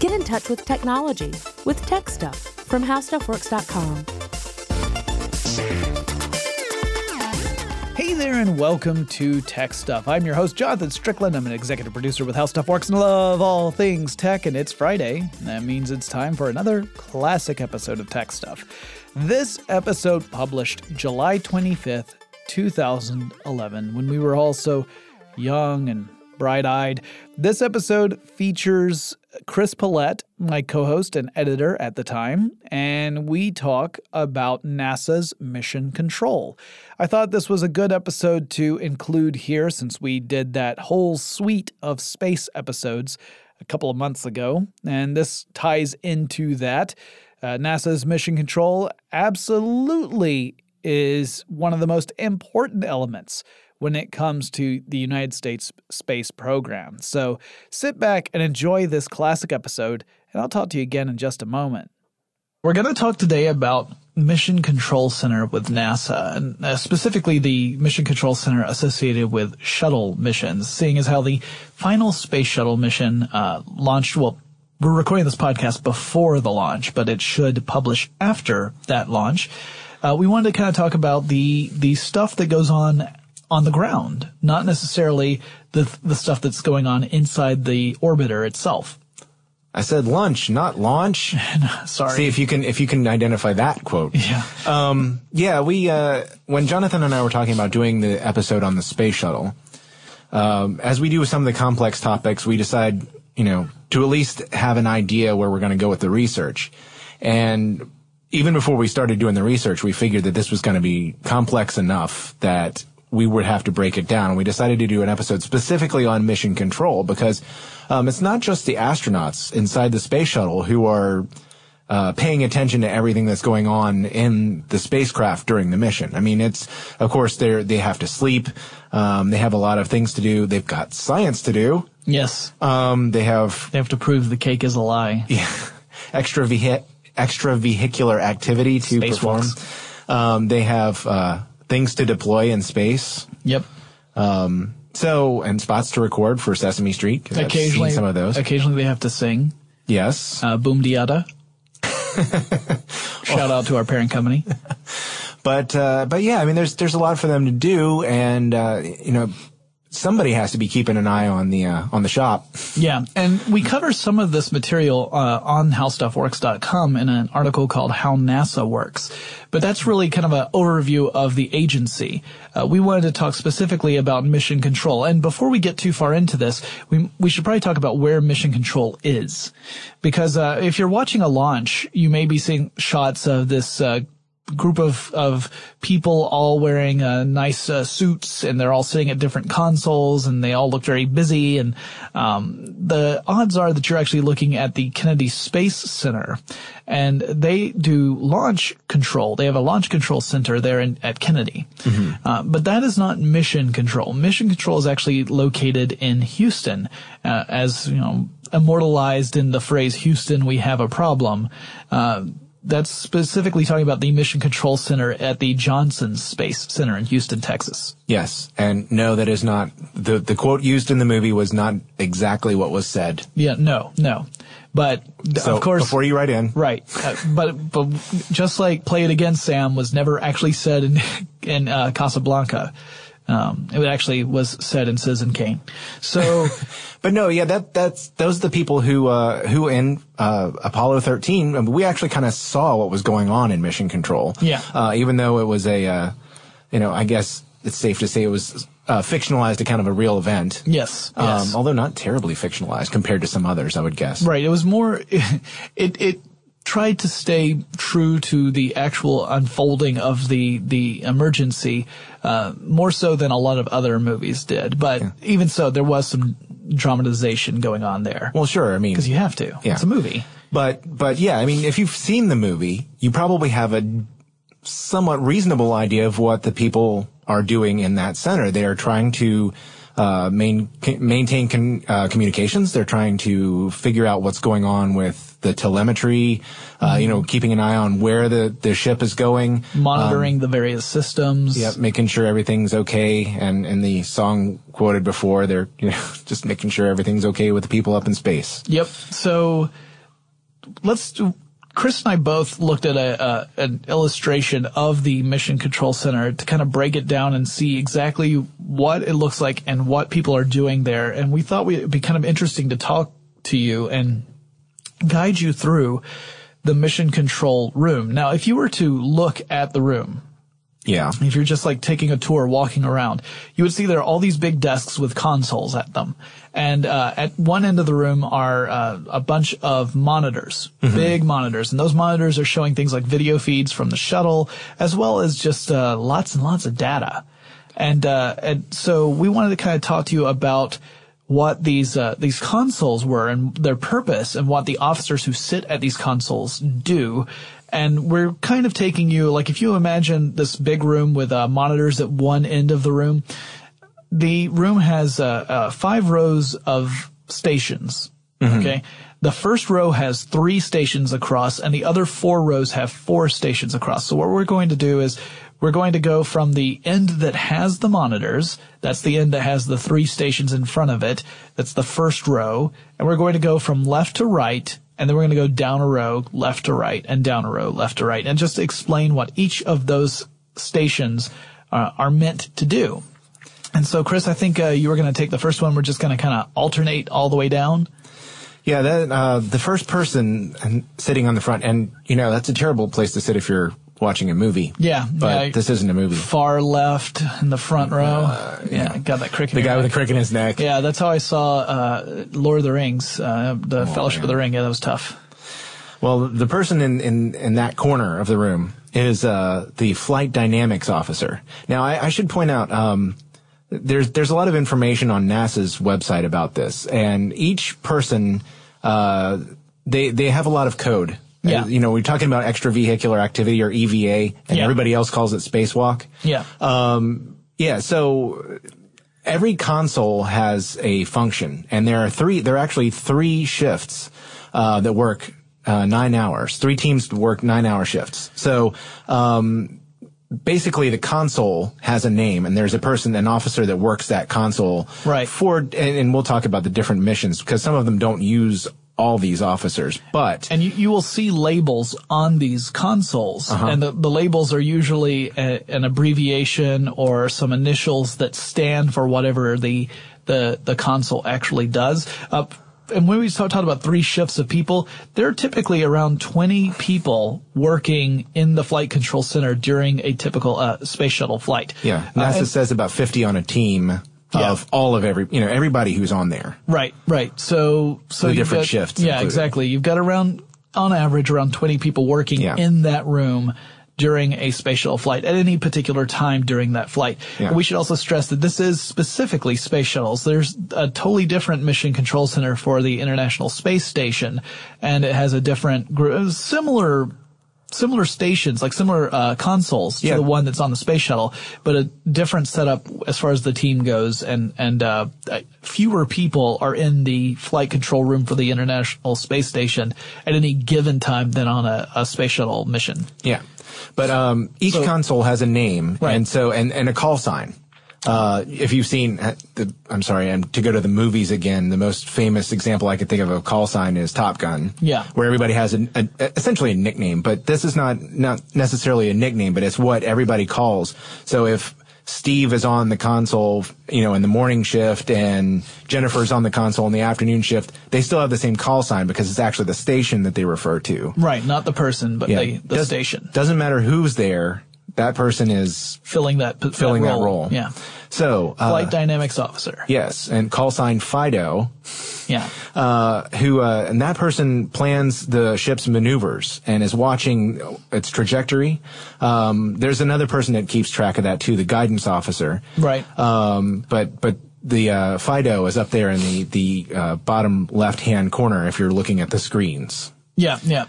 Get in touch with technology with Tech Stuff from HowStuffWorks.com. Hey there, and welcome to Tech Stuff. I'm your host, Jonathan Strickland. I'm an executive producer with How Stuff Works and love all things tech, and it's Friday. That means it's time for another classic episode of Tech Stuff. This episode published July 25th, 2011, when we were all so young and bright eyed. This episode features Chris Pollette, my co host and editor at the time, and we talk about NASA's mission control. I thought this was a good episode to include here since we did that whole suite of space episodes a couple of months ago, and this ties into that. Uh, NASA's mission control absolutely is one of the most important elements when it comes to the United States space program. So sit back and enjoy this classic episode, and I'll talk to you again in just a moment. We're going to talk today about Mission Control Center with NASA, and uh, specifically the Mission Control Center associated with shuttle missions, seeing as how the final space shuttle mission uh, launched, well, we're recording this podcast before the launch, but it should publish after that launch. Uh, we wanted to kind of talk about the the stuff that goes on on the ground, not necessarily the the stuff that's going on inside the orbiter itself. I said lunch, not launch. Sorry. See if you can if you can identify that quote. Yeah. Um, yeah, we uh, when Jonathan and I were talking about doing the episode on the space shuttle, um, as we do with some of the complex topics, we decide, you know, to at least have an idea where we're going to go with the research. And even before we started doing the research, we figured that this was going to be complex enough that we would have to break it down. We decided to do an episode specifically on mission control because um, it's not just the astronauts inside the space shuttle who are uh, paying attention to everything that's going on in the spacecraft during the mission. I mean, it's of course they they have to sleep. Um, they have a lot of things to do. They've got science to do. Yes. Um, they have They have to prove the cake is a lie. yeah, extra vehi- extra vehicular activity to perform. Um, they have uh, things to deploy in space. Yep. Um, so and spots to record for Sesame Street. 'cause I've seen occasionally, some of those. Occasionally, they have to sing. Yes, Uh, Boom De Yada. Shout out to our parent company. but uh, but yeah, I mean, there's there's a lot for them to do, and uh, you know, somebody has to be keeping an eye on the uh, on the shop. Yeah, and we cover some of this material uh, on howstuffworks.com in an article called "How NASA Works," but that's really kind of an overview of the agency. Uh, we wanted to talk specifically about mission control, and before we get too far into this, we we should probably talk about where mission control is, because uh, if you're watching a launch, you may be seeing shots of this. Uh, group of, of people all wearing uh, nice uh, suits and they're all sitting at different consoles and they all look very busy and um, the odds are that you're actually looking at the Kennedy Space Center and they do launch control. They have a launch control center there in, at Kennedy. Uh, but that is not mission control. Mission control is actually located in Houston uh, as, you know, immortalized in the phrase Houston, we have a problem. That's specifically talking about the Mission Control Center at the Johnson Space Center in Houston, Texas. Yes, and no, that is not the the quote used in the movie was not exactly what was said. Yeah, no, no. But So of course, before you write in, right. Uh, but but just like "Play It Again, Sam" was never actually said in in uh, Casablanca. Um, it actually was said in Citizen Kane. So But no, yeah, that that's those are the people who uh, who in uh, Apollo 13. I mean, we actually kind of saw what was going on in Mission Control. Yeah. Uh, even though it was a, uh, you know, I guess it's safe to say it was uh, fictionalized account of a real event. yes, yes. Um, although not terribly fictionalized compared to some others, I would guess. Right. It was more, it, it tried to stay true to the actual unfolding of the, the emergency, uh, more so than a lot of other movies did. But even so, there was some dramatization going on there. Well, sure. I mean, Because you have to. Yeah. It's a movie. But but yeah, I mean, if you've seen the movie, you probably have a somewhat reasonable idea of what the people are doing in that center. They are trying to uh, main, maintain con, uh, communications. They're trying to figure out what's going on with the telemetry. Uh, You know, keeping an eye on where the the ship is going. Monitoring the various systems. Yep, making sure everything's okay. And in the song quoted before, they're you know just making sure everything's okay with the people up in space. Yep. So let's do, Chris and I both looked at a, an illustration of the Mission Control Center to kind of break it down and see exactly what it looks like and what people are doing there. And we thought it'd be kind of interesting to talk to you and guide you through the Mission Control room. Now, if you were to look at the room, Yeah. if you're just like taking a tour, walking around, you would see there are all these big desks with consoles at them. And uh, at one end of the room are uh, a bunch of monitors, big monitors, and those monitors are showing things like video feeds from the shuttle, as well as just uh, lots and lots of data. And uh, and so we wanted to kind of talk to you about what these uh, these consoles were and their purpose, and what the officers who sit at these consoles do. And we're kind of taking you like if you imagine this big room with uh, monitors at one end of the room, the room has uh, uh, five rows of stations. Okay. The first row has three stations across and the other four rows have four stations across. So what we're going to do is we're going to go from the end that has the monitors. That's the end that has the three stations in front of it. That's the first row. And we're going to go from left to right. And then we're going to go down a row, left to right, and down a row, left to right, and just explain what each of those stations uh, are meant to do. And so, Chris, I think uh, you were going to take the first one. We're just going to kind of alternate all the way down. Yeah, that, uh, the first person sitting on the front, and you know that's a terrible place to sit if you're watching a movie. Yeah, but yeah. this isn't a movie. Far left in the front row. yeah, got that cricket. The guy your with the crick in his neck. Yeah, that's how I saw uh, Lord of the Rings, uh, the Fellowship of the Ring. Yeah, that was tough. Well, the person in, in, in that corner of the room is uh, the flight dynamics officer. Now, I, I should point out um, there's there's a lot of information on NASA's website about this, and each person uh, they they have a lot of code. Yeah. Uh, you know, we're talking about extravehicular activity or EVA, and Yeah. everybody else calls it spacewalk. Yeah. Um, yeah, so every console has a function, and there are three. There are actually three shifts uh, that work uh, nine hours. Three teams work nine-hour shifts. So. Um, Basically, the console has a name, and there's a person, an officer that works that console. Right. For, and, and we'll talk about the different missions because some of them don't use all these officers, but And you, you will see labels on these consoles, Uh-huh. and the, the labels are usually a, an abbreviation or some initials that stand for whatever the the the console actually does. Uh, and when we talk, talk about three shifts of people, there are typically around 20 people working in the flight control center during a typical uh, space shuttle flight. yeah, Uh, NASA and- says about 50 on a team Yeah. of all of every, you know, everybody who's on there. Right, right. So, so The different got- shifts Yeah, included. exactly. You've got around, on average, around 20 people working Yeah. in that room during a space shuttle flight at any particular time during that flight. Yeah. We should also stress that this is specifically space shuttles. There's a totally different mission control center for the International Space Station, and it has a different, gr- similar similar stations, like similar uh, consoles Yeah. the one that's on the space shuttle, but a different setup as far as the team goes, and and uh, uh, fewer people are in the flight control room for the International Space Station at any given time than on a, a space shuttle mission. Yeah. But um, each So- console has a name, Right. and so and, and a call sign. Uh, if you've seen, uh, the, I'm sorry, and to go to the movies again, the most famous example I could think of a call sign is Top Gun. Yeah. Where everybody has a, a, essentially a nickname, but this is not not necessarily a nickname, but it's what everybody calls. So if Steve is on the console, you know, in the morning shift, and Jennifer's on the console in the afternoon shift, they still have the same call sign because it's actually the station that they refer to. Right, not the person, but the, the Does- station Doesn't matter who's there. That person is filling that filling that role. role. Yeah, So, uh, flight dynamics officer. yes, and call sign Fido, Yeah, uh, who, uh, and that person plans the ship's maneuvers and is watching its trajectory. Um, there's another person that keeps track of that too, the guidance officer. right. Um, but, but the, uh, Fido is up there in the, the, uh, bottom left-hand corner if you're looking at the screens. Yeah, yeah.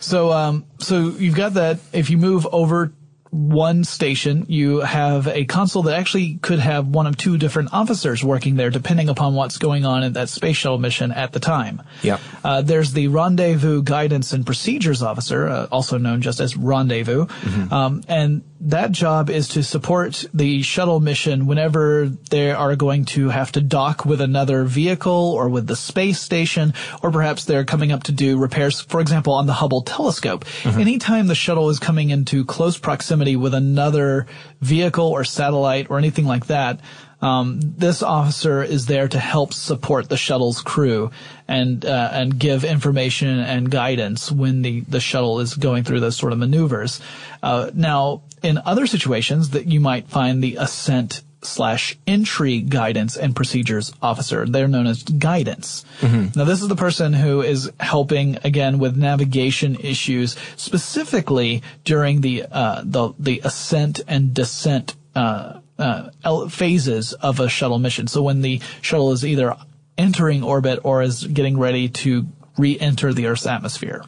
So, um, so you've got that. If you move over one station, you have a console that actually could have one of two different officers working there, depending upon what's going on in that space shuttle mission at the time. Yep. Uh, there's the Rendezvous Guidance and Procedures Officer, uh, also known just as Rendezvous, um, and that job is to support the shuttle mission whenever they are going to have to dock with another vehicle or with the space station, or perhaps they're coming up to do repairs, for example, on the Hubble telescope. Mm-hmm. Anytime the shuttle is coming into close proximity with another vehicle or satellite or anything like that, um, this officer is there to help support the shuttle's crew and uh, and give information and guidance when the the shuttle is going through those sort of maneuvers. Uh, now, in other situations, that you might find the ascent slash entry guidance and procedures officer. They're known as guidance. Now, this is the person who is helping again with navigation issues, specifically during the uh, the the ascent and descent. Uh, uh, phases of a shuttle mission. So when the shuttle is either entering orbit or is getting ready to re-enter the Earth's atmosphere.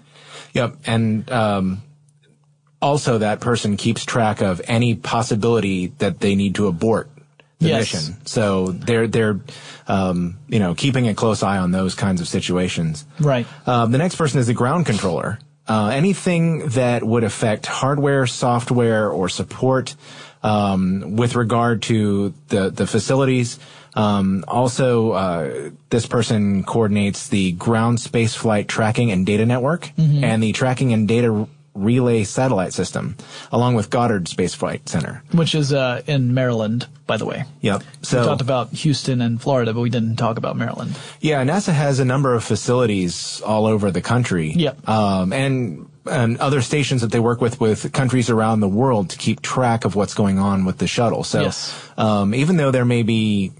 Yep. And um, also, that person keeps track of any possibility that they need to abort the Yes. mission. So they're they're um, you know keeping a close eye on those kinds of situations. Right. Um, the next person is the ground controller. Uh, anything that would affect hardware, software, or support um, with regard to the the facilities. Um, also, uh, this person coordinates the ground space flight tracking and data network and the tracking and data relay satellite system, along with Goddard Space Flight Center. Which is uh, in Maryland, by the way. Yep. So we talked about Houston and Florida, but we didn't talk about Maryland. Yeah, NASA has a number of facilities all over the country. Yep. Um, and, and other stations that they work with with countries around the world to keep track of what's going on with the shuttle. So, Yes. um, even though there may be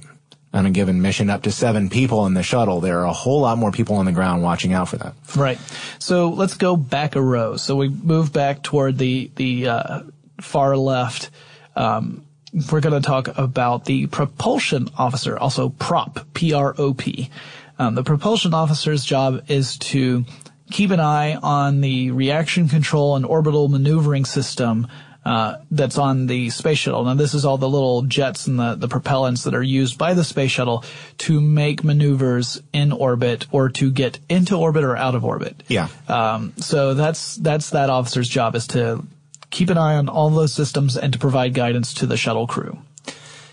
on a given mission up to seven people in the shuttle, there are a whole lot more people on the ground watching out for that. Right. So let's go back a row. So we move back toward the the uh, far left. Um, we're going to talk about the propulsion officer, also prop, P-R-O-P. Um, the propulsion officer's job is to keep an eye on the reaction control and orbital maneuvering system uh, that's on the space shuttle. Now, this is all the little jets and the, the propellants that are used by the space shuttle to make maneuvers in orbit or to get into orbit or out of orbit. Yeah. Um, so that's that's that officer's job is to keep an eye on all those systems and to provide guidance to the shuttle crew.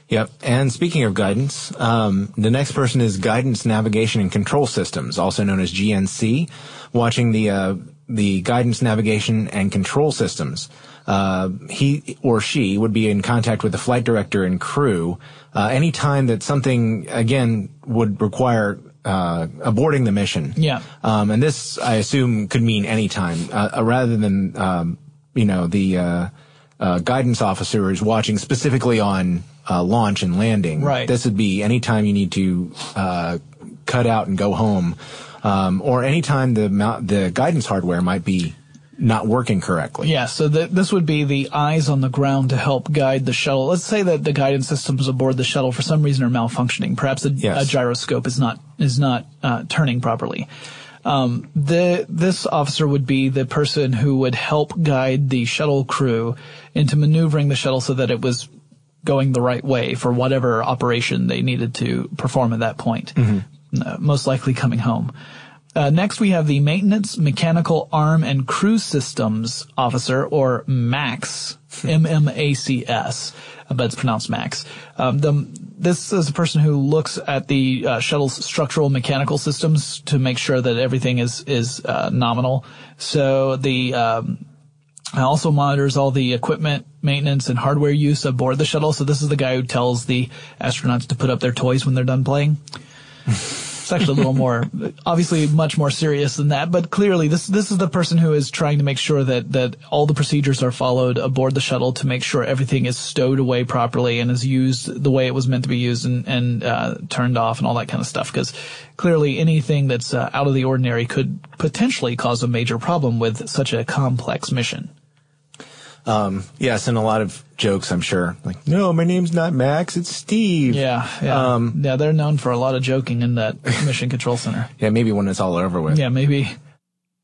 Yep. And speaking of guidance, um, the next person is Guidance Navigation and Control Systems, also known as GNC, watching the uh, the guidance navigation and control systems. Uh, he or she would be in contact with the flight director and crew uh, anytime that something again would require uh, aborting the mission. Yeah. Um, and this, I assume, could mean any time, uh, uh, rather than um, you know the uh, uh, guidance officer is watching specifically on uh, launch and landing. Right. This would be any time you need to uh, cut out and go home, um, or any time the mount, the guidance hardware might be not working correctly. Yeah, so th- this would be the eyes on the ground to help guide the shuttle. Let's say that the guidance systems aboard the shuttle for some reason are malfunctioning. Perhaps a, Yes. a gyroscope is not is not uh, turning properly. Um, the this officer would be the person who would help guide the shuttle crew into maneuvering the shuttle so that it was going the right way for whatever operation they needed to perform at that point. Uh, most likely coming home. Uh, next, we have the Maintenance, Mechanical, Arm, and Crew Systems Officer, or MAX, M-M-A-C-S, but it's pronounced Max. Um, the, this is a person who looks at the uh, shuttle's structural mechanical systems to make sure that everything is is uh, nominal. So the um, also monitors all the equipment maintenance and hardware use aboard the shuttle. So this is the guy who tells the astronauts to put up their toys when they're done playing. It's actually a little more, obviously much more serious than that, but clearly this, this is the person who is trying to make sure that, that all the procedures are followed aboard the shuttle to make sure everything is stowed away properly and is used the way it was meant to be used and, and, uh, turned off and all that kind of stuff. Cause clearly anything that's uh, out of the ordinary could potentially cause a major problem with such a complex mission. Yes, and a lot of jokes, I'm sure. Like, no, my name's not Max, it's Steve. Yeah. Yeah. Um, yeah. They're known for a lot of joking in that mission control center. Yeah, maybe when it's all over with. Yeah. Maybe.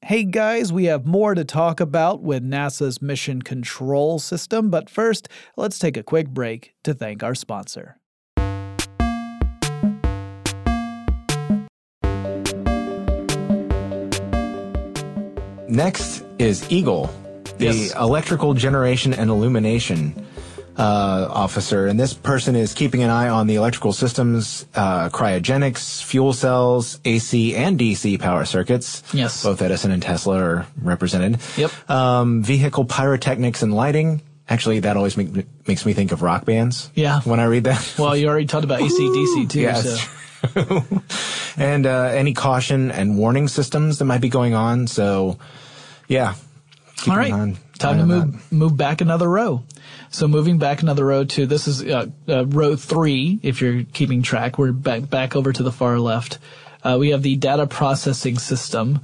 Hey guys, we have more to talk about with NASA's Mission Control System, but first, let's take a quick break to thank our sponsor. Next is Eagle. The Yes. electrical generation and illumination uh, officer, and this person is keeping an eye on the electrical systems, uh, cryogenics, fuel cells, AC and DC power circuits. Yes. both Edison and Tesla are represented. Yep. Um, vehicle pyrotechnics and lighting. Actually, that always make, makes me think of rock bands. Yeah. When I read that. Well, you already talked about ACDC too. Yeah, so. and uh, any caution and warning systems that might be going on. So, yeah. All right, on- time to move move back another row. So moving back another row to this is uh, uh, row three. If you're keeping track, we're back back over to the far left. Uh, we have the data processing system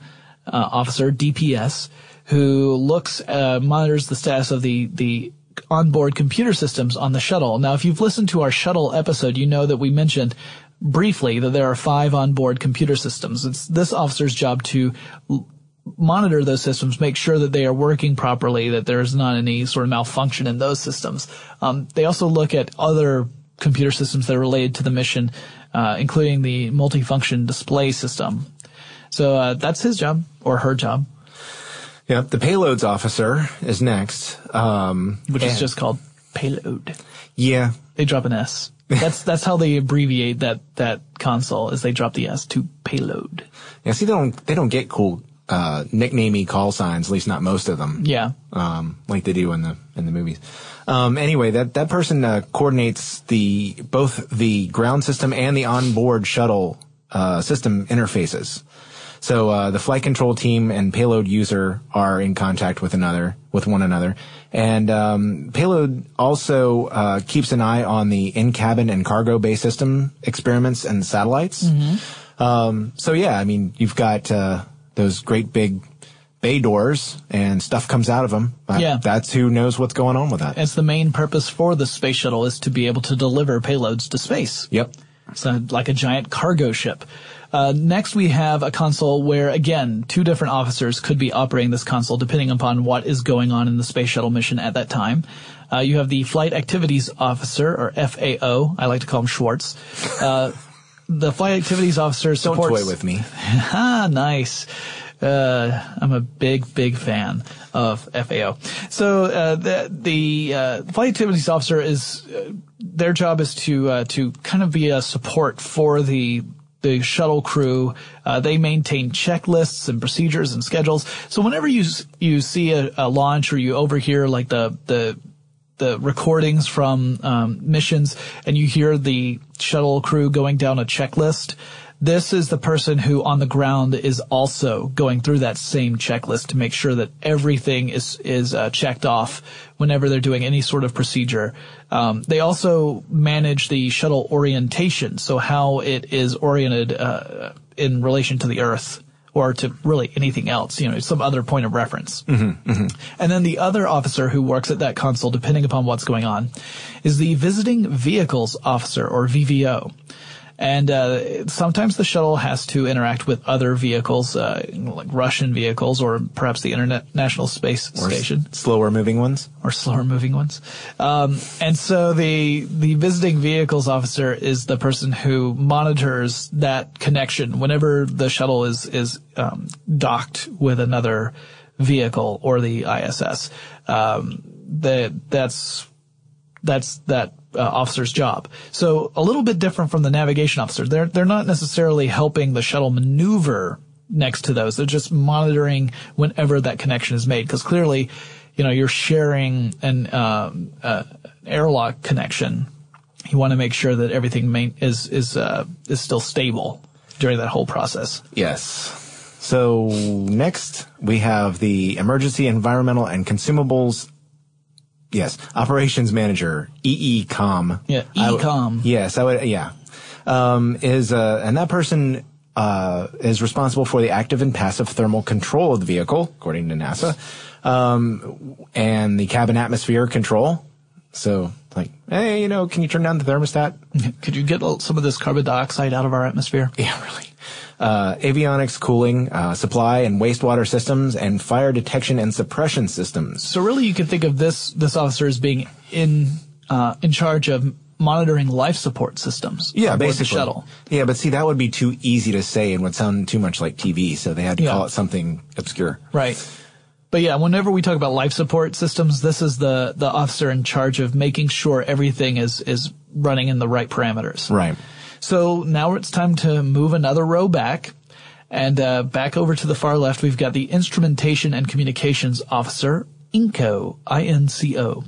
uh, officer (DPS), who looks uh, monitors the status of the the onboard computer systems on the shuttle. Now, if you've listened to our shuttle episode, you know that we mentioned briefly that there are five onboard computer systems. It's this officer's job to monitor those systems, make sure that they are working properly, that there's not any sort of malfunction in those systems. Um, they also look at other computer systems that are related to the mission, uh, including the multifunction display system. So uh, that's his job or her job, Yep. The payloads officer is next. Um, which is just called payload. yeah. They drop an S. That's that's how they abbreviate that that console is they drop the S to payload. Yeah. See, they don't they don't get cool uh, nicknamey call signs. At least not most of them. Yeah. um, like they do in the in the movies. Um, anyway, that that person uh, coordinates the both the ground system and the onboard shuttle uh, system interfaces. So uh, the flight control team and payload user are in contact with another with one another, and um, payload also uh, keeps an eye on the in cabin and cargo bay system experiments and satellites. Um, so yeah, I mean you've got uh, those great big bay doors and stuff comes out of them. Yeah. that's who knows what's going on with that. It's the main purpose for the space shuttle is to be able to deliver payloads to space. Yep. So like a giant cargo ship. Uh, next, we have a console where, again, two different officers could be operating this console depending upon what is going on in the space shuttle mission at that time. Uh, you have the Flight Activities Officer, or FAO. I like to call him Schwartz. Uh, the Flight Activities Officer supports. Don't toy with me. Ah, nice. Uh, I'm a big, big fan of FAO. So uh, the the uh, flight activities officer is uh, their job is to uh, to kind of be a support for the the shuttle crew. Uh, they maintain checklists and procedures and schedules. So whenever you you see a, a launch or you overhear like the the the recordings from um, missions and you hear the shuttle crew going down a checklist. This is the person who on the ground is also going through that same checklist to make sure that everything is is uh, checked off whenever they're doing any sort of procedure. Um, they also manage the shuttle orientation, so how it is oriented uh, in relation to the Earth or to really anything else, you know, some other point of reference. Mm-hmm, mm-hmm. And then the other officer who works at that console, depending upon what's going on, is the visiting vehicles officer or VVO. And uh, sometimes the shuttle has to interact with other vehicles, uh, like Russian vehicles or perhaps the International Space Station Slower moving ones. or slower moving ones. Um, and so the the visiting vehicles officer is the person who monitors that connection whenever the shuttle is is um, docked with another vehicle or the ISS. Um, that that's that's that uh, officer's job. So a little bit different from the navigation officer. They're they're not necessarily helping the shuttle maneuver next to those. They're just monitoring whenever that connection is made because clearly, you know, you're sharing an um, uh, airlock connection. You want to make sure that everything main, is is uh, is still stable during that whole process. Yes. So next we have the emergency environmental and consumables. Yes, operations manager EECOM. Yeah, EECOM. yes, I would. Yeah, um, is uh, and that person uh, is responsible for the active and passive thermal control of the vehicle, according to NASA, um, and the cabin atmosphere control. So, like, hey, you know, can you turn down the thermostat? Could you get some of this carbon dioxide out of our atmosphere? Yeah, really. Uh, avionics, cooling, uh, supply and wastewater systems, and fire detection and suppression systems. So really, you can think of this this officer as being in uh, in charge of monitoring life support systems. Yeah, basically. the shuttle. Yeah, but see, that would be too easy to say and would sound too much like TV, so they had to Yeah. call it something obscure. Right. But yeah, whenever we talk about life support systems, this is the the officer in charge of making sure everything is is running in the right parameters. Right. So now it's time to move another row back. And uh, back over to the far left, we've got the Instrumentation and Communications Officer, INCO, I-N-C-O.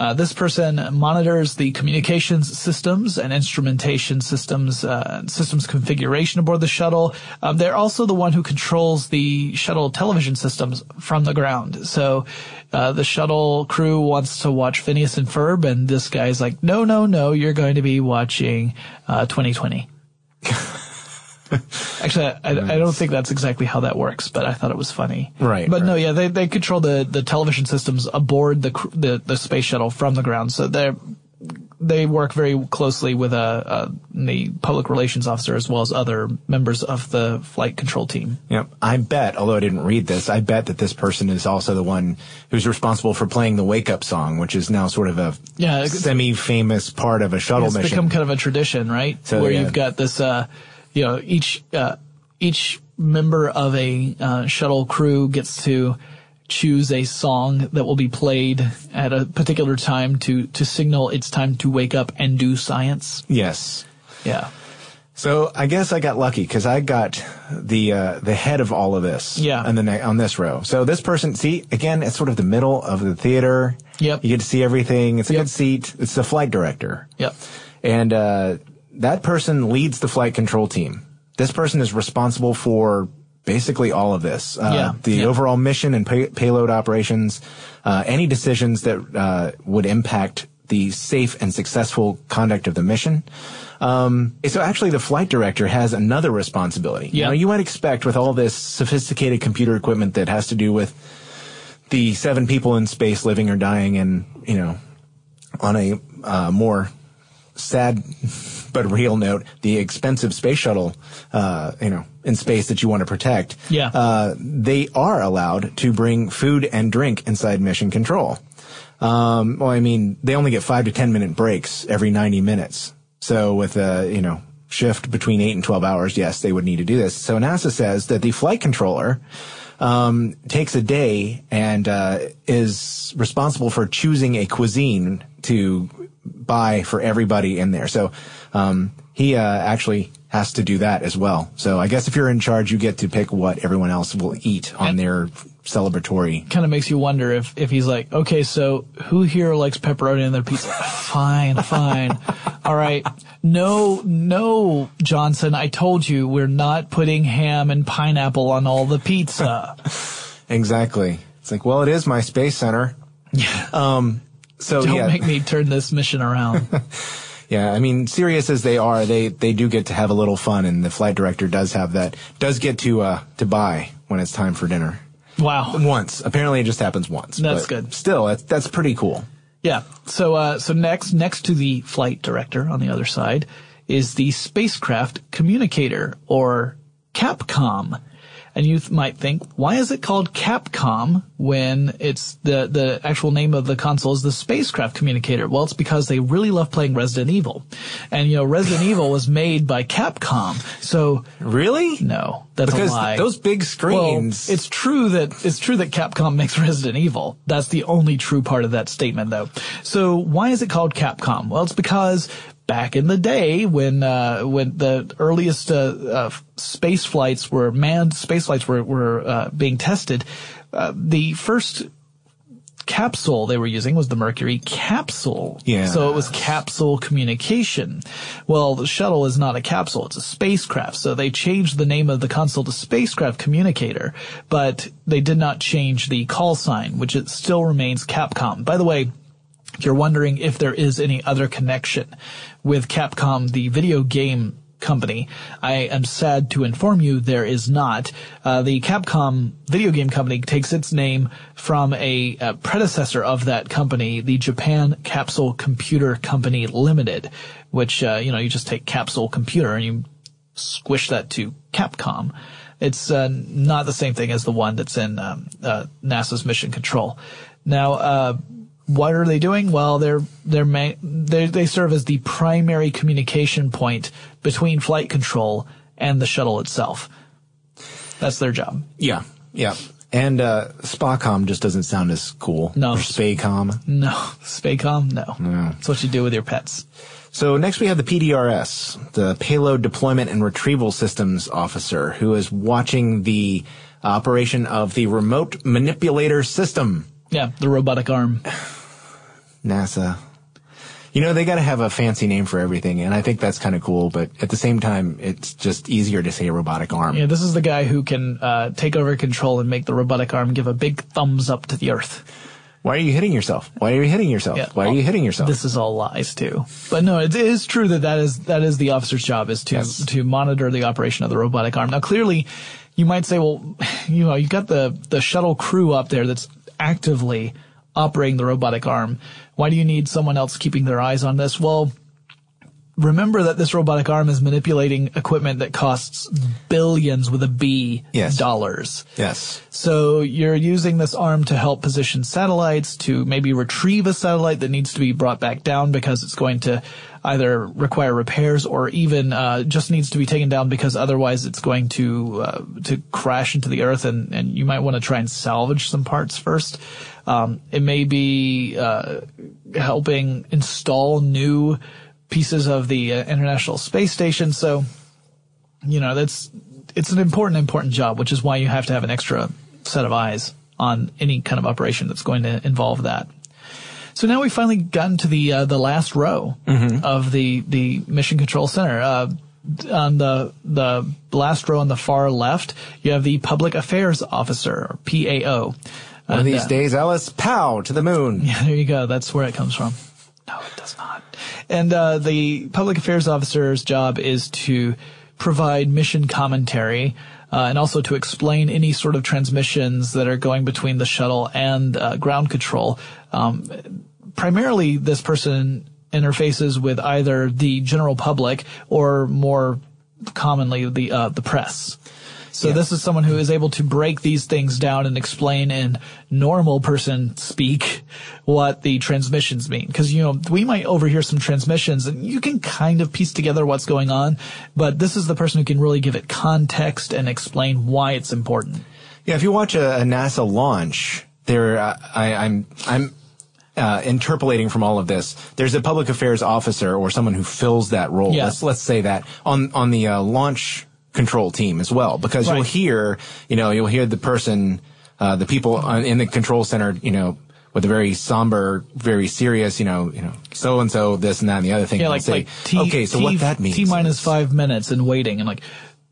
Uh, this person monitors the communications systems and instrumentation systems, uh, systems configuration aboard the shuttle. Um, they're also the one who controls the shuttle television systems from the ground. So uh, the shuttle crew wants to watch Phineas and Ferb, and this guy's like, no, no, no, you're going to be watching 2020. Actually, I, I, don't think that's exactly how that works, but I thought it was funny. Right. But right. no, yeah, they, they control the, the television systems aboard the, the, the space shuttle from the ground. So they're, they work very closely with uh, uh, the public relations officer as well as other members of the flight control team. Yep. I bet, although I didn't read this, I bet that this person is also the one who's responsible for playing the wake up song, which is now sort of a yeah, semi-famous part of a shuttle it's mission. It's become kind of a tradition, right? So, Where yeah. you've got this, uh, you know, each uh, each member of a uh, shuttle crew gets to choose a song that will be played at a particular time to to signal it's time to wake up and do science. Yes. Yeah. So I guess I got lucky because I got the uh, the head of all of this. Yeah. On the ne- on this row. So this person, see, again, it's sort of the middle of the theater. Yep. You get to see everything. It's a Yep. good seat. It's the flight director. Yep. And uh, that person leads the flight control team. This person is responsible for basically all of this. Uh, Yeah, The yeah. overall mission and pay- payload operations, uh, any decisions that uh, would impact the safe and successful conduct of the mission. Um, so actually, the flight director has another responsibility. You know, you might expect with all this sophisticated computer equipment that has to do with the seven people in space living or dying, and you know, on a uh, more sad but real note, the expensive space shuttle, uh, you know, in space that you want to protect. Yeah. Uh, they are allowed to bring food and drink inside mission control. Um, well, I mean, they only get five to ten minute breaks every 90 minutes. So with a, you know, shift between eight and 12 hours, yes, they would need to do this. So NASA says that the flight controller, um, takes a day and, uh, is responsible for choosing a cuisine to buy for everybody in there. So, um, he, uh, actually has to do that as well. So I guess if you're in charge, you get to pick what everyone else will eat on And- their celebratory Kind of makes you wonder if if he's like, okay, so who here likes pepperoni in their pizza? fine, fine. All right. No, no, Johnson. I told you we're not putting ham and pineapple on all the pizza. Exactly. It's like, well, it is my space center. Yeah. Um, so Don't yeah, make me turn this mission around. yeah. I mean, serious as they are, they they do get to have a little fun, and the flight director does have that. Does get to uh to buy when it's time for dinner. Wow. Once, apparently, it just happens once. That's good. Still, that's that's pretty cool. Yeah. So, uh, so next, next to the flight director on the other side is the spacecraft communicator or Capcom. And you th- might think, why is it called Capcom when it's the, the actual name of the console is the spacecraft communicator? Well, it's because they really love playing Resident Evil. And, you know, Resident Evil was made by Capcom. So, Really? no, that's Because a lie. those big screens. Well, it's true that it's true that Capcom makes Resident Evil. That's the only true part of that statement, though. So why is it called Capcom? Well, it's because back in the day when uh, when the earliest uh, uh, space flights were manned space flights were were uh, being tested, uh, the first capsule they were using was the Mercury capsule. Yeah. So it was capsule communication. Well, the shuttle is not a capsule, it's a spacecraft. So they changed the name of the console to spacecraft communicator, but they did not change the call sign, which it still remains Capcom. By the way, you're wondering if there is any other connection with Capcom, the video game company, I am sad to inform you there is not. Uh, the Capcom video game company takes its name from a, uh predecessor of that company, the Japan Capsule Computer Company Limited, which, uh, you know, you just take capsule computer and you squish that to Capcom. It's uh, not the same thing as the one that's in um, uh, NASA's Mission Control. Now, uh, what are they doing? Well, they're they're ma- they they serve as the primary communication point between flight control and the shuttle itself. That's their job. Yeah, yeah. And uh, Spacom just doesn't sound as cool. No. Or Spacom. No. Spacom? No. No. It's what you do with your pets. So next we have the PDRS, the Payload Deployment and Retrieval Systems Officer, who is watching the operation of the Remote Manipulator System. Yeah, the robotic arm. NASA. You know, they got to have a fancy name for everything, and I think that's kind of cool, but at the same time, it's just easier to say robotic arm. Yeah, this is the guy who can uh, take over control and make the robotic arm give a big thumbs up to the earth. Why are you hitting yourself? Why are you hitting yourself? Yeah. Why are you hitting yourself? This is all lies too. But no, it is true that that is that is the officer's job is to Yes. to monitor the operation of the robotic arm. Now, clearly, you might say, well, you know, you've got the the shuttle crew up there that's actively operating the robotic arm. Why do you need someone else keeping their eyes on this? Well, remember that this robotic arm is manipulating equipment that costs billions with a B Yes. dollars. yes. So you're using this arm to help position satellites, to maybe retrieve a satellite that needs to be brought back down because it's going to either require repairs or even uh, just needs to be taken down because otherwise it's going to uh, to crash into the earth and, and you might want to try and salvage some parts first. Um, it may be uh, helping install new pieces of the uh, International Space Station. So you know that's it's an important important job which is why you have to have an extra set of eyes on any kind of operation that's going to involve that. So now we've finally gotten to the uh, the last row of the the mission control center. Uh, on the the last row on the far left you have the public affairs officer or PAO One of these uh, days, Alice, pow, to the moon. yeah, there you go. That's where it comes from. No, it does not. And uh, the public affairs officer's job is to provide mission commentary uh, and also to explain any sort of transmissions that are going between the shuttle and uh, ground control. Um, primarily, this person interfaces with either the general public or more commonly the uh, the press. So this is someone who is able to break these things down and explain in normal person speak what the transmissions mean. Cause, you know, we might overhear some transmissions and you can kind of piece together what's going on, but this is the person who can really give it context and explain why it's important. Yeah, if you watch a, a NASA launch, there, uh, I, I'm, I'm uh, interpolating from all of this. There's a public affairs officer or someone who fills that role. Yeah. Let's let's say that on on the uh, launch control team as well, because you'll hear, you know, you'll hear the person, uh, the people on, in the control center, you know. With a very somber, very serious, you know, you know, so and so, this and that and the other thing. Yeah, like, say, like T, okay, so T, what that means? T minus is- five minutes and waiting and like,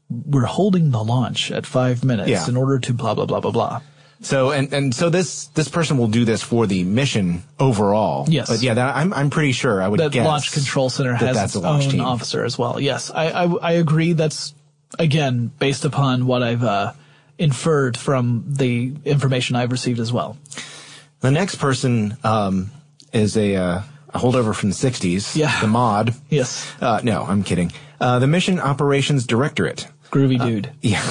we're holding the launch at five minutes Yeah. in order to blah, blah, blah, blah, blah. So and and so this this person will do this for the mission overall. Yes. But yeah, that, I'm I'm pretty sure I would the guess launch control center that has that's its a launch own team. officer as well. Yes, I, I I agree. That's again based upon what I've uh, inferred from the information I've received as well. The next person um, is a, uh, a holdover from the 60s. Yeah. The mod. Yes, Uh, no, I'm kidding. Uh, the Mission Operations Directorate. groovy dude. Yeah.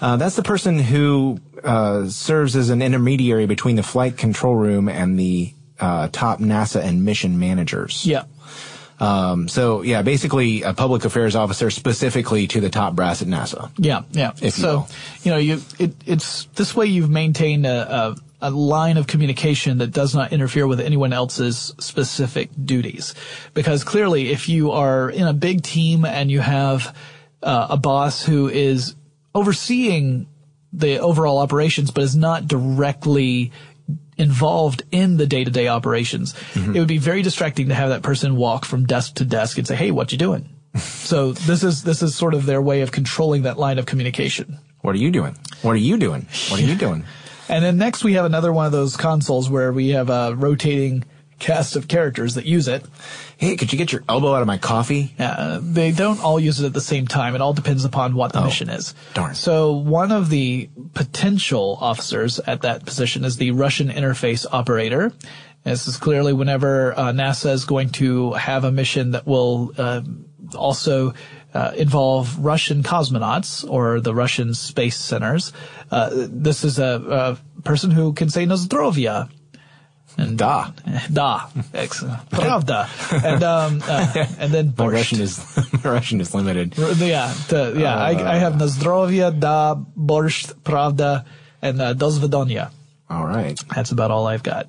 Uh, that's the person who uh, serves as an intermediary between the flight control room and the uh, top NASA and mission managers. yeah, Um, so yeah, basically a public affairs officer specifically to the top brass at NASA. yeah, yeah. You so will. you know, you it, it's this way you've maintained a, a a line of communication that does not interfere with anyone else's specific duties, because clearly, if you are in a big team and you have uh, a boss who is overseeing the overall operations, but is not directly involved in the day-to-day operations, mm-hmm. it would be very distracting to have that person walk from desk to desk and say, "Hey, what you doing?" so this is this is sort of their way of controlling that line of communication. What are you doing? What are you doing? What are you doing? And then next we have another one of those consoles where we have a rotating cast of characters that use it. Hey, could you get your elbow out of my coffee? Uh, they don't all use it at the same time. It all depends upon what the mission is. darn. So one of the potential officers at that position is the Russian interface operator. This is clearly whenever uh, NASA is going to have a mission that will uh, also uh, involve Russian cosmonauts or the Russian space centers. Uh, this is a, a person who can say Nozdrovia. And Da. Da. Excellent. Pravda. And, um, uh, and then My borscht. Russian is my Russian is limited. Yeah, the, yeah. I, I have Nozdrovia, Da, Borscht, Pravda, and uh, Dos Vidonia. All right. That's about all I've got.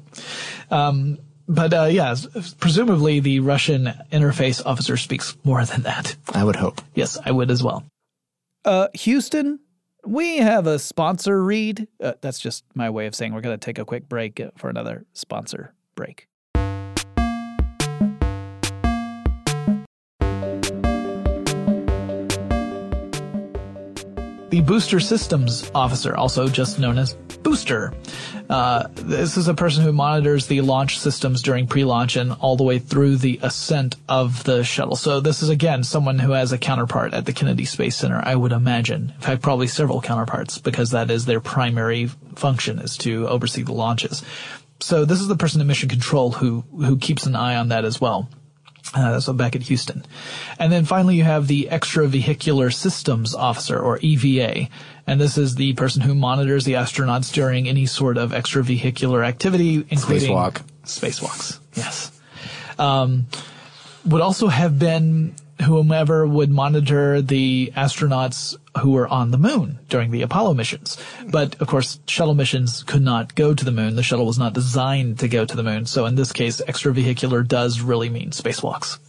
Um, but uh, yeah, presumably the Russian interface officer speaks more than that. I would hope. Yes, I would as well. Uh, Houston, we have a sponsor read. Uh, that's just my way of saying we're going to take a quick break for another sponsor break. The Booster Systems Officer, also just known as Booster. Uh, this is a person who monitors the launch systems during pre-launch and all the way through the ascent of the shuttle. So this is again someone who has a counterpart at the Kennedy Space Center, I would imagine. In fact, probably several counterparts because that is their primary function is to oversee the launches. So this is the person in mission control who who keeps an eye on that as well. Uh, so back at Houston. And then finally you have the extravehicular systems officer or EVA. And this is the person who monitors the astronauts during any sort of extravehicular activity, including spacewalk. Spacewalks. Yes. Um, would also have been whomever would monitor the astronauts who were on the moon during the Apollo missions. But of course, shuttle missions could not go to the moon. The shuttle was not designed to go to the moon. So in this case, extravehicular does really mean spacewalks.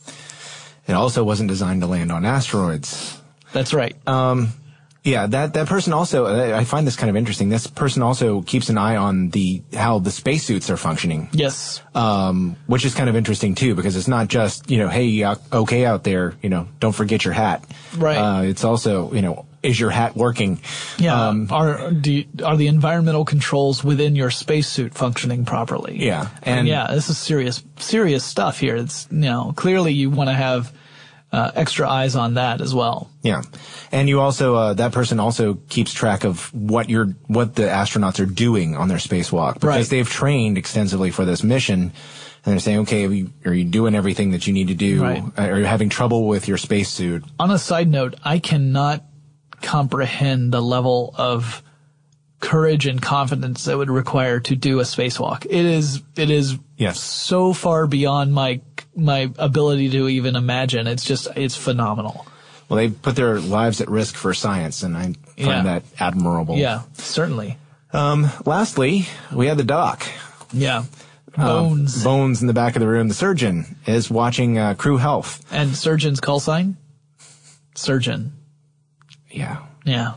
It also wasn't designed to land on asteroids. That's right. Um, yeah, that, that person also, I find this kind of interesting. This person also keeps an eye on the, how the spacesuits are functioning. Yes. Um, which is kind of interesting too, because it's not just, you know, hey, okay out there, you know, don't forget your hat. Right. Uh, it's also, you know, is your hat working? Yeah. Um, are, do you, are the environmental controls within your spacesuit functioning properly? Yeah. And, and yeah, this is serious, serious stuff here. It's, you know, clearly you want to have, uh, extra eyes on that as well. Yeah, and you also uh, that person also keeps track of what you're what the astronauts are doing on their spacewalk because right. they've trained extensively for this mission. And they're saying, okay, are you, are you doing everything that you need to do? Right. Are you having trouble with your spacesuit? On a side note, I cannot comprehend the level of courage and confidence that would require to do a spacewalk. It is, it is yes. so far beyond my, my ability to even imagine. It's just, it's phenomenal. Well, they put their lives at risk for science, and I find Yeah. that admirable. Yeah, certainly. Um, lastly, we had the doc. Yeah. Um, Bones. Bones in the back of the room. The surgeon is watching uh, crew health. and surgeon's call sign? Surgeon. Yeah. Yeah.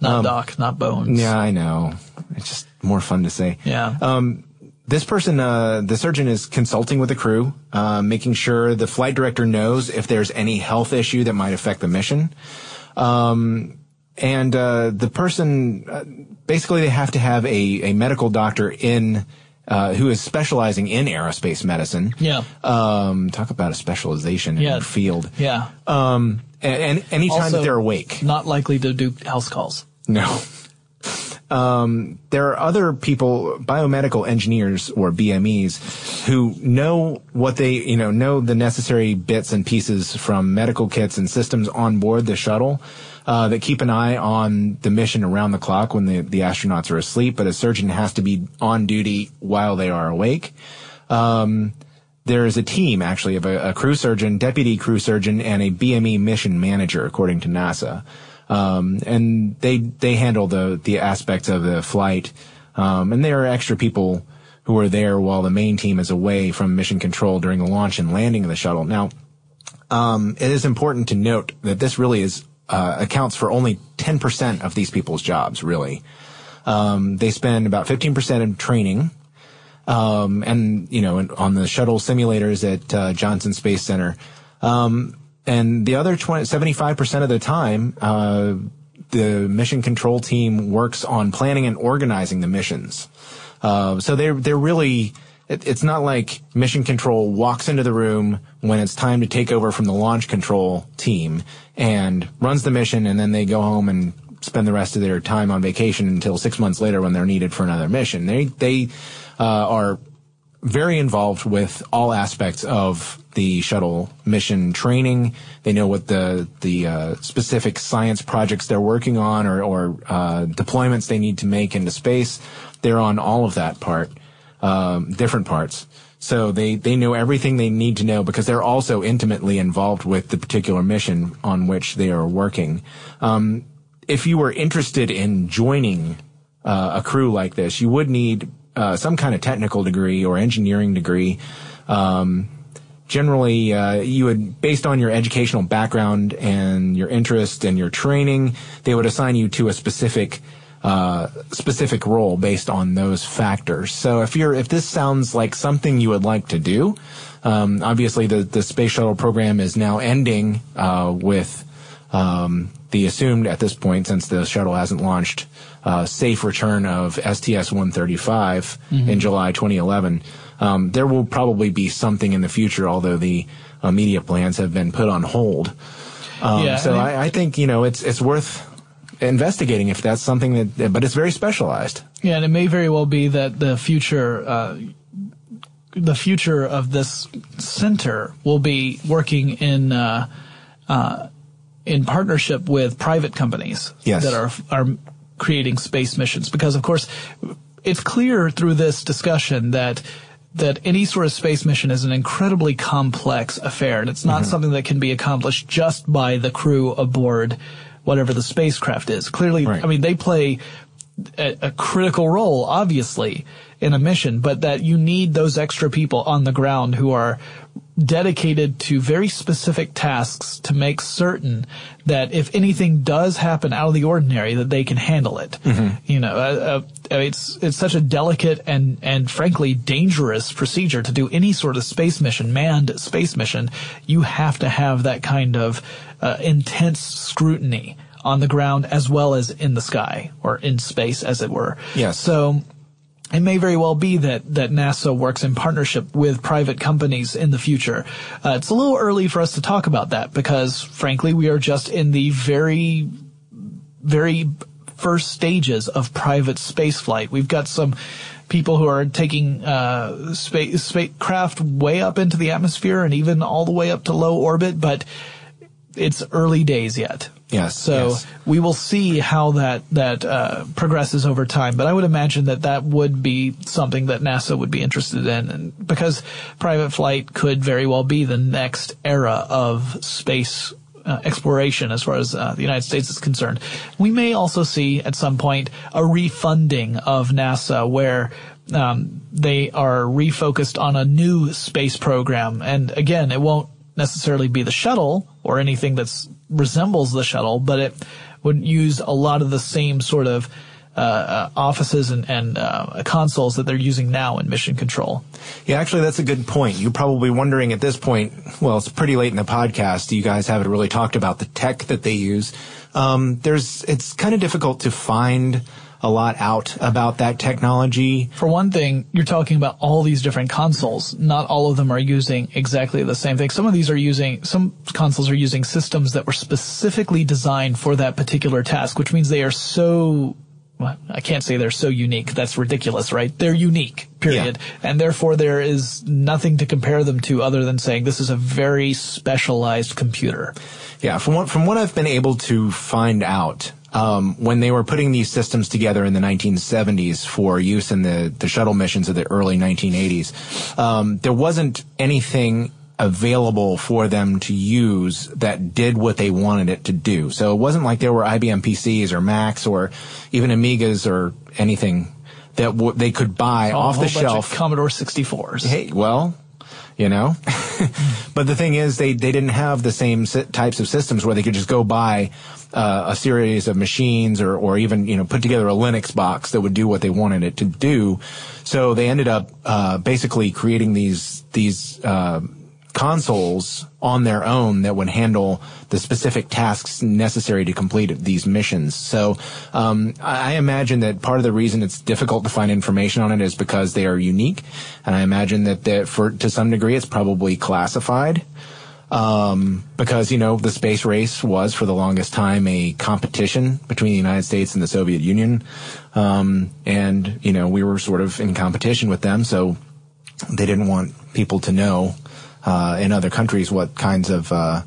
Not doc, not bones. Um, Yeah, I know. It's just more fun to say. Yeah. Um, this person, uh, the surgeon is consulting with the crew, uh, making sure the flight director knows if there's any health issue that might affect the mission. Um, and, uh, the person, uh, basically they have to have a, a medical doctor in, uh, who is specializing in aerospace medicine. Yeah. Um, talk about a specialization in Yeah. your field. yeah. Um, and, and anytime Also- that they're awake. Not likely to do house calls. No. Um, there are other people, biomedical engineers or BMEs, who know what they, you know, know the necessary bits and pieces from medical kits and systems on board the shuttle. Uh, that keep an eye on the mission around the clock when the, the astronauts are asleep, but a surgeon has to be on duty while they are awake. Um, there is a team actually of a, a crew surgeon, deputy crew surgeon, and a BME mission manager, according to NASA. Um, and they they handle the the aspects of the flight. Um, and there are extra people who are there while the main team is away from mission control during the launch and landing of the shuttle. Now, um, it is important to note that this really is uh, accounts for only 10% of these people's jobs. Really, um, they spend about 15% in training um, and you know, on the shuttle simulators at uh, Johnson Space Center. Um, and the other 20, 75% of the time, uh, the mission control team works on planning and organizing the missions. Uh, so they're they're really. It, it's not like mission control walks into the room when it's time to take over from the launch control team and runs the mission, and then they go home and spend the rest of their time on vacation until six months later when they're needed for another mission. They they uh, are very involved with all aspects of the shuttle mission training. They know what the the uh, specific science projects they're working on or, or uh, deployments they need to make into space. They're on all of that part, um, different parts. So they, they know everything they need to know because they're also intimately involved with the particular mission on which they are working. Um, if you were interested in joining uh, a crew like this, you would need uh, some kind of technical degree or engineering degree. Um, generally, uh, you would, based on your educational background and your interest and your training, they would assign you to a specific uh, specific role based on those factors. So if you're if this sounds like something you would like to do, um, obviously the the space shuttle program is now ending uh, with um, the assumed at this point, since the shuttle hasn't launched, uh, safe return of STS-135 mm-hmm. in July 2011. Um, there will probably be something in the future, although the media plans have been put on hold. Um, yeah, so I, mean, I, I, think you know it's it's worth investigating if that's something that, but it's very specialized. Yeah, and it may very well be that the future, uh, the future of this center will be working in, uh, uh, in partnership with private companies yes. that are are creating space missions. Because of course, it's clear through this discussion that that any sort of space mission is an incredibly complex affair, and it's not mm-hmm. something that can be accomplished just by the crew aboard whatever the spacecraft is. Clearly, right. I mean, they play a, a, critical role, obviously, in a mission, but that you need those extra people on the ground who are dedicated to very specific tasks to make certain that if anything does happen out of the ordinary, that they can handle it. Mm-hmm. You know, uh, uh, it's it's such a delicate and and frankly dangerous procedure to do any sort of space mission, manned space mission. You have to have that kind of uh, intense scrutiny on the ground as well as in the sky or in space, as it were. Yes. So it may very well be that, that NASA works in partnership with private companies in the future. Uh, it's a little early for us to talk about that because, frankly, we are just in the very, very first stages of private spaceflight. We've got some people who are taking uh, space spacecraft way up into the atmosphere and even all the way up to low orbit, but it's early days yet. Yes. So yes. we will see how that that uh, progresses over time. But I would imagine that that would be something that NASA would be interested in, and because private flight could very well be the next era of space uh, exploration as far as uh, the United States is concerned. We may also see at some point a refunding of NASA where um, they are refocused on a new space program. And again, it won't necessarily be the shuttle or anything that resembles the shuttle, but it would use a lot of the same sort of uh, uh, offices and, and uh, consoles that they're using now in mission control. Yeah, actually, that's a good point. You're probably wondering at this point, well, it's pretty late in the podcast. You guys haven't really talked about the tech that they use. Um, there's, it's kind of difficult to find a lot out about that technology. For one thing, you're talking about all these different consoles. Not all of them are using exactly the same thing. Some of these are using, some consoles are using systems that were specifically designed for that particular task, which means they are so well, I can't say they're so unique. That's ridiculous, right? They're unique, period. Yeah. And therefore there is nothing to compare them to other than saying this is a very specialized computer. Yeah, from what, from what I've been able to find out, um, when they were putting these systems together in the 1970s for use in the, the shuttle missions of the early 1980s, um, there wasn't anything available for them to use that did what they wanted it to do. So it wasn't like there were IBM PCs or Macs or even Amigas or anything that w- they could buy off the shelf. Commodore 64s. Hey, well, you know? but the thing is, they, they didn't have the same types of systems where they could just go buy uh, a series of machines or, or even, you know, put together a Linux box that would do what they wanted it to do. So they ended up, uh, basically creating these, these, uh, consoles on their own that would handle the specific tasks necessary to complete these missions. So um, I imagine that part of the reason it's difficult to find information on it is because they are unique, and I imagine that for to some degree it's probably classified. Um, because you know the space race was for the longest time a competition between the United States and the Soviet Union, um, and you know we were sort of in competition with them, so they didn't want people to know uh, in other countries what kinds of uh,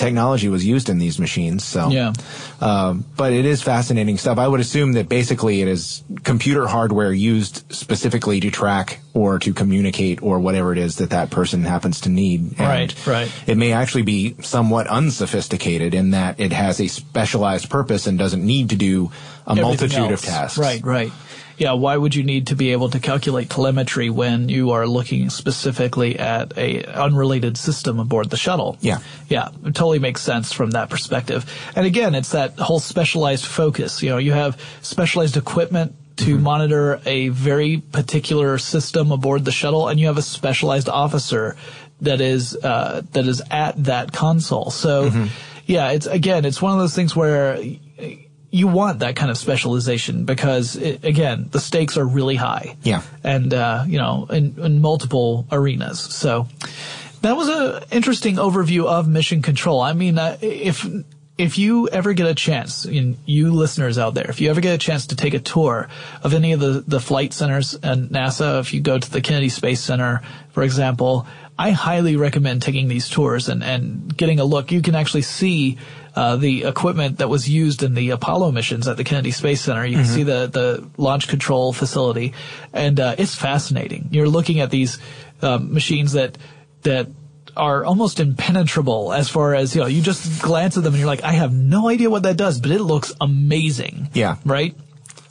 technology was used in these machines. So, yeah. Um, but it is fascinating stuff. I would assume that basically it is computer hardware used specifically to track or to communicate or whatever it is that that person happens to need. And right, right. It may actually be somewhat unsophisticated in that it has a specialized purpose and doesn't need to do a Everything multitude else. of tasks. Right, right yeah, why would you need to be able to calculate telemetry when you are looking specifically at a unrelated system aboard the shuttle? Yeah. Yeah, it totally makes sense from that perspective. And again, it's that whole specialized focus. You know, you have specialized equipment to mm-hmm. monitor a very particular system aboard the shuttle, and you have a specialized officer that is uh, that is at that console. So, mm-hmm. yeah, it's again, it's one of those things where you want that kind of specialization because it, again the stakes are really high. Yeah. And uh, you know in, in, multiple arenas. So that was an interesting overview of mission control. I mean uh, if if you ever get a chance, and you listeners out there, if you ever get a chance to take a tour of any of the, the flight centers at NASA, if you go to the Kennedy Space Center, for example, I highly recommend taking these tours and, and getting a look. You can actually see uh, the equipment that was used in the Apollo missions at the Kennedy Space Center. You can mm-hmm. see the, the launch control facility, and uh, it's fascinating. You're looking at these um, machines that that are almost impenetrable as far as you know. You just glance at them and you're like, I have no idea what that does, but it looks amazing. Yeah. Right.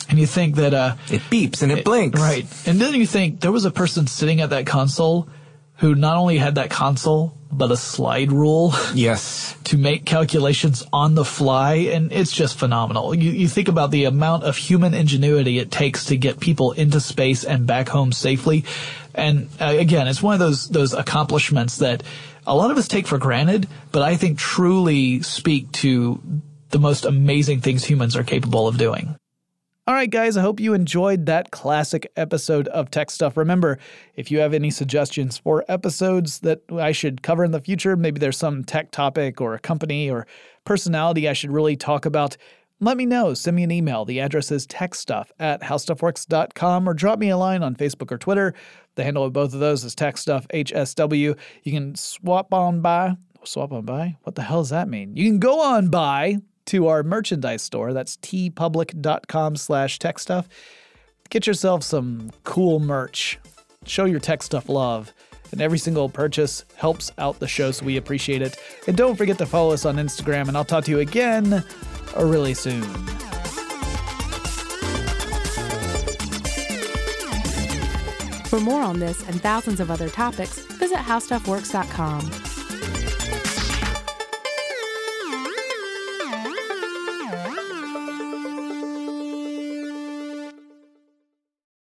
And you think that uh, it beeps and it, it blinks. Right. And then you think there was a person sitting at that console who not only had that console but a slide rule. Yes. to make calculations on the fly. And it's just phenomenal. You, you think about the amount of human ingenuity it takes to get people into space and back home safely. And uh, again, it's one of those, those accomplishments that a lot of us take for granted, but I think truly speak to the most amazing things humans are capable of doing. All right, guys, I hope you enjoyed that classic episode of Tech Stuff. Remember, if you have any suggestions for episodes that I should cover in the future, maybe there's some tech topic or a company or personality I should really talk about, let me know. Send me an email. The address is techstuff at howstuffworks.com or drop me a line on Facebook or Twitter. The handle of both of those is techstuff, HSW. You can swap on by. Swap on by? What the hell does that mean? You can go on by to our merchandise store. That's teepublic.com slash tech stuff. Get yourself some cool merch. Show your tech stuff love. And every single purchase helps out the show, so we appreciate it. And don't forget to follow us on Instagram, and I'll talk to you again uh, really soon. For more on this and thousands of other topics, visit howstuffworks.com.